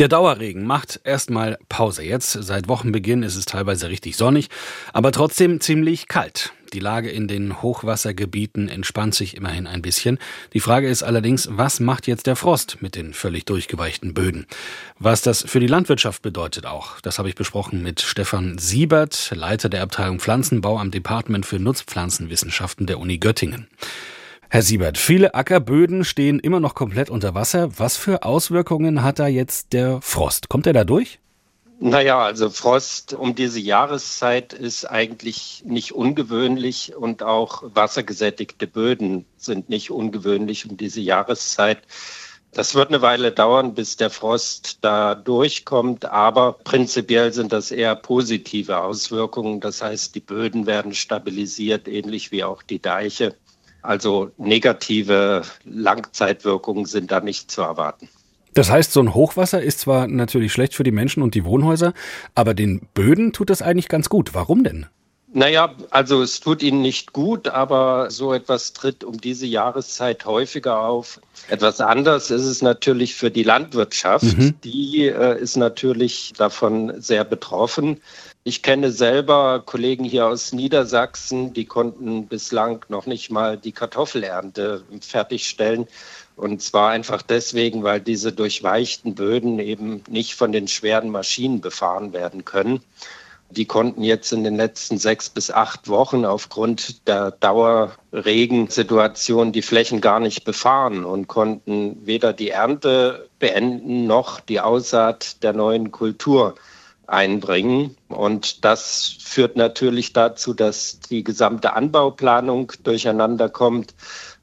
Der Dauerregen macht erstmal Pause. Jetzt, seit Wochenbeginn, ist es teilweise richtig sonnig, aber trotzdem ziemlich kalt. Die Lage in den Hochwassergebieten entspannt sich immerhin ein bisschen. Die Frage ist allerdings, was macht jetzt der Frost mit den völlig durchgeweichten Böden? Was das für die Landwirtschaft bedeutet auch, das habe ich besprochen mit Stefan Siebert, Leiter der Abteilung Pflanzenbau am Department für Nutzpflanzenwissenschaften der Uni Göttingen. Herr Siebert, viele Ackerböden stehen immer noch komplett unter Wasser. Was für Auswirkungen hat da jetzt der Frost? Kommt er da durch? Naja, also Frost um diese Jahreszeit ist eigentlich nicht ungewöhnlich und auch wassergesättigte Böden sind nicht ungewöhnlich um diese Jahreszeit. Das wird eine Weile dauern, bis der Frost da durchkommt, aber prinzipiell sind das eher positive Auswirkungen. Das heißt, die Böden werden stabilisiert, ähnlich wie auch die Deiche. Also negative Langzeitwirkungen sind da nicht zu erwarten. Das heißt, so ein Hochwasser ist zwar natürlich schlecht für die Menschen und die Wohnhäuser, aber den Böden tut das eigentlich ganz gut. Warum denn? Naja, also es tut ihnen nicht gut, aber so etwas tritt um diese Jahreszeit häufiger auf. Etwas anders ist es natürlich für die Landwirtschaft. Mhm. Die äh, ist natürlich davon sehr betroffen. Ich kenne selber Kollegen hier aus Niedersachsen, die konnten bislang noch nicht mal die Kartoffelernte fertigstellen. Und zwar einfach deswegen, weil diese durchweichten Böden eben nicht von den schweren Maschinen befahren werden können. Die konnten jetzt in den letzten sechs bis acht Wochen aufgrund der Dauerregensituation die Flächen gar nicht befahren und konnten weder die Ernte beenden noch die Aussaat der neuen Kultur einbringen. Und das führt natürlich dazu, dass die gesamte Anbauplanung durcheinander kommt,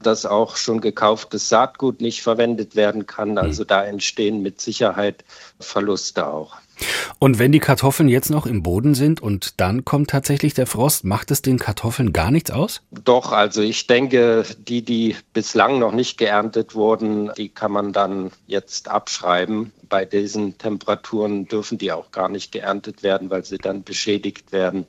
dass auch schon gekauftes Saatgut nicht verwendet werden kann. Also da entstehen mit Sicherheit Verluste auch. Und wenn die Kartoffeln jetzt noch im Boden sind und dann kommt tatsächlich der Frost, macht es den Kartoffeln gar nichts aus? Doch, also ich denke, die, die bislang noch nicht geerntet wurden, die kann man dann jetzt abschreiben bei diesen Temperaturen dürfen die auch gar nicht geerntet werden, weil sie dann beschädigt werden.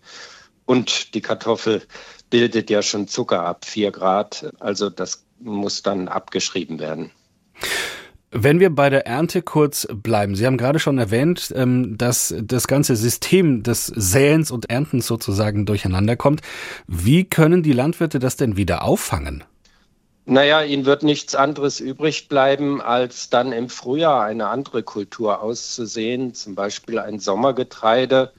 Und die Kartoffel bildet ja schon Zucker ab, 4 Grad. Also das muss dann abgeschrieben werden. Wenn wir bei der Ernte kurz bleiben, Sie haben gerade schon erwähnt, ähm, dass das ganze System des Säens und Erntens sozusagen durcheinander kommt. Wie können die Landwirte das denn wieder auffangen? Naja, ihnen wird nichts anderes übrig bleiben, als dann im Frühjahr eine andere Kultur auszusehen, zum Beispiel ein Sommergetreide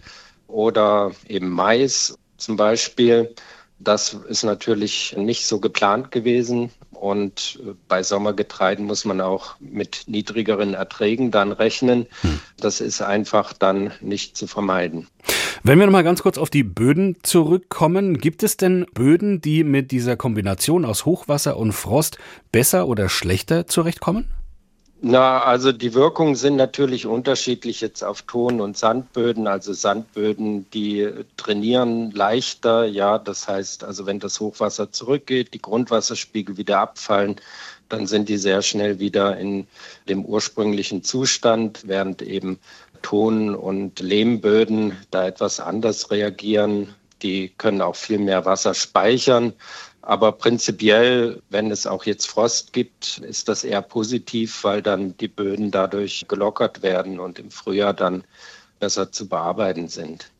oder eben Mais zum Beispiel. Das ist natürlich nicht so geplant gewesen. Und äh, bei Sommergetreiden muss man auch mit niedrigeren Erträgen dann rechnen. Hm. Das ist einfach dann nicht zu vermeiden. Wenn wir nochmal ganz kurz auf die Böden zurückkommen, gibt es denn Böden, die mit dieser Kombination aus Hochwasser und Frost besser oder schlechter zurechtkommen? Na, also die Wirkungen sind natürlich unterschiedlich jetzt auf Ton- und Sandböden. Also Sandböden, die trainieren leichter. Ja, das heißt, also wenn das Hochwasser zurückgeht, die Grundwasserspiegel wieder abfallen, dann sind die sehr schnell wieder in dem ursprünglichen Zustand, während eben Ton- und Lehmböden da etwas anders reagieren. Die können auch viel mehr Wasser speichern. Aber prinzipiell, wenn es auch jetzt Frost gibt, ist das eher positiv, weil dann die Böden dadurch gelockert werden und im Frühjahr dann besser zu bearbeiten sind.